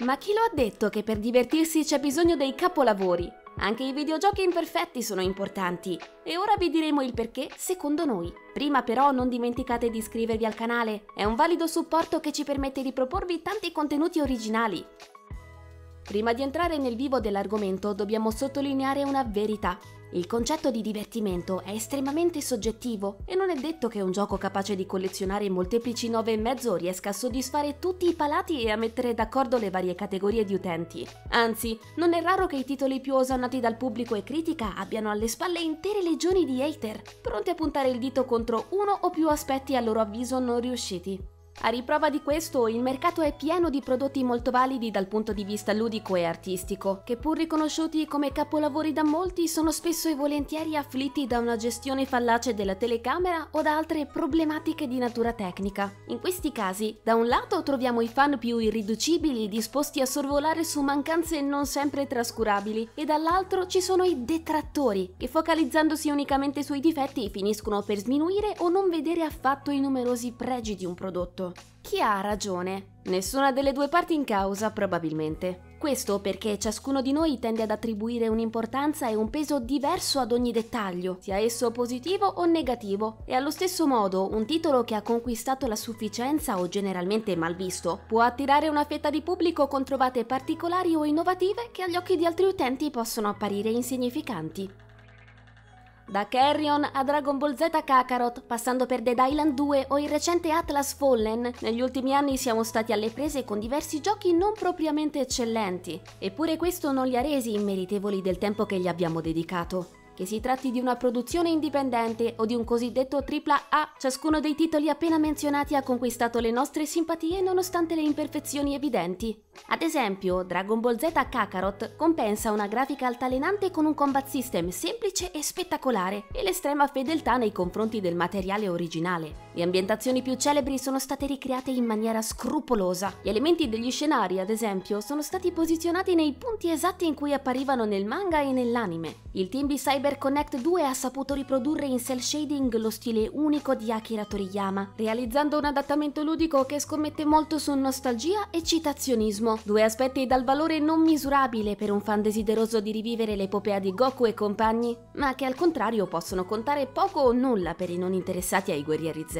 Ma chi lo ha detto che per divertirsi c'è bisogno dei capolavori? Anche i videogiochi imperfetti sono importanti e ora vi diremo il perché secondo noi. Prima però non dimenticate di iscrivervi al canale, è un valido supporto che ci permette di proporvi tanti contenuti originali. Prima di entrare nel vivo dell'argomento dobbiamo sottolineare una verità. Il concetto di divertimento è estremamente soggettivo e non è detto che un gioco capace di collezionare molteplici 9,5 riesca a soddisfare tutti i palati e a mettere d'accordo le varie categorie di utenti. Anzi, non è raro che i titoli più osannati dal pubblico e critica abbiano alle spalle intere legioni di hater, pronti a puntare il dito contro uno o più aspetti a loro avviso non riusciti. A riprova di questo, il mercato è pieno di prodotti molto validi dal punto di vista ludico e artistico, che pur riconosciuti come capolavori da molti, sono spesso e volentieri afflitti da una gestione fallace della telecamera o da altre problematiche di natura tecnica. In questi casi, da un lato troviamo i fan più irriducibili disposti a sorvolare su mancanze non sempre trascurabili, e dall'altro ci sono i detrattori, che focalizzandosi unicamente sui difetti finiscono per sminuire o non vedere affatto i numerosi pregi di un prodotto. Chi ha ragione? Nessuna delle due parti in causa, probabilmente. Questo perché ciascuno di noi tende ad attribuire un'importanza e un peso diverso ad ogni dettaglio, sia esso positivo o negativo, e allo stesso modo un titolo che ha conquistato la sufficienza o generalmente mal visto può attirare una fetta di pubblico con trovate particolari o innovative che agli occhi di altri utenti possono apparire insignificanti. Da Carrion a Dragon Ball Z Kakarot, passando per Dead Island 2 o il recente Atlas Fallen, negli ultimi anni siamo stati alle prese con diversi giochi non propriamente eccellenti. Eppure questo non li ha resi immeritevoli del tempo che gli abbiamo dedicato. Che si tratti di una produzione indipendente o di un cosiddetto AAA, ciascuno dei titoli appena menzionati ha conquistato le nostre simpatie nonostante le imperfezioni evidenti. Ad esempio, Dragon Ball Z Kakarot compensa una grafica altalenante con un combat system semplice e spettacolare e l'estrema fedeltà nei confronti del materiale originale. Le ambientazioni più celebri sono state ricreate in maniera scrupolosa. Gli elementi degli scenari, ad esempio, sono stati posizionati nei punti esatti in cui apparivano nel manga e nell'anime. Il team di Cyber Connect 2 ha saputo riprodurre in cell shading lo stile unico di Akira Toriyama, realizzando un adattamento ludico che scommette molto su nostalgia e citazionismo due aspetti dal valore non misurabile per un fan desideroso di rivivere l'epopea di Goku e compagni, ma che al contrario possono contare poco o nulla per i non interessati ai guerrieri Z.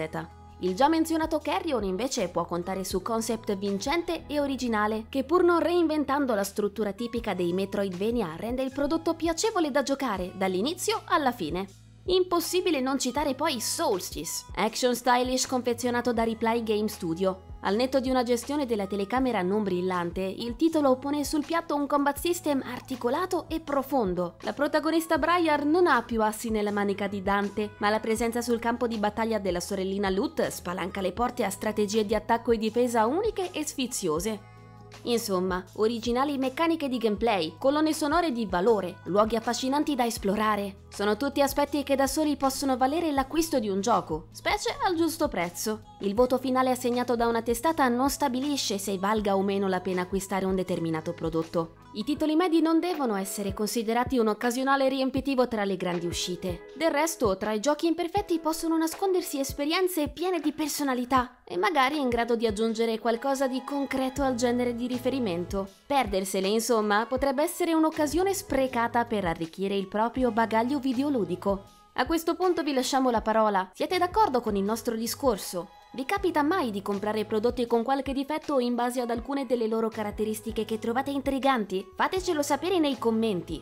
Il già menzionato Carrion invece può contare su concept vincente e originale, che pur non reinventando la struttura tipica dei Metroidvania rende il prodotto piacevole da giocare dall'inizio alla fine. Impossibile non citare poi Solstice, action stylish confezionato da Reply Game Studio, al netto di una gestione della telecamera non brillante, il titolo pone sul piatto un combat system articolato e profondo. La protagonista Briar non ha più assi nella manica di Dante, ma la presenza sul campo di battaglia della sorellina Lut spalanca le porte a strategie di attacco e difesa uniche e sfiziose. Insomma, originali meccaniche di gameplay, colonne sonore di valore, luoghi affascinanti da esplorare. Sono tutti aspetti che da soli possono valere l'acquisto di un gioco, specie al giusto prezzo. Il voto finale assegnato da una testata non stabilisce se valga o meno la pena acquistare un determinato prodotto. I titoli medi non devono essere considerati un occasionale riempitivo tra le grandi uscite. Del resto, tra i giochi imperfetti possono nascondersi esperienze piene di personalità e magari in grado di aggiungere qualcosa di concreto al genere di riferimento. Perdersele, insomma, potrebbe essere un'occasione sprecata per arricchire il proprio bagaglio videoludico. A questo punto vi lasciamo la parola. Siete d'accordo con il nostro discorso? Vi capita mai di comprare prodotti con qualche difetto in base ad alcune delle loro caratteristiche che trovate intriganti? Fatecelo sapere nei commenti.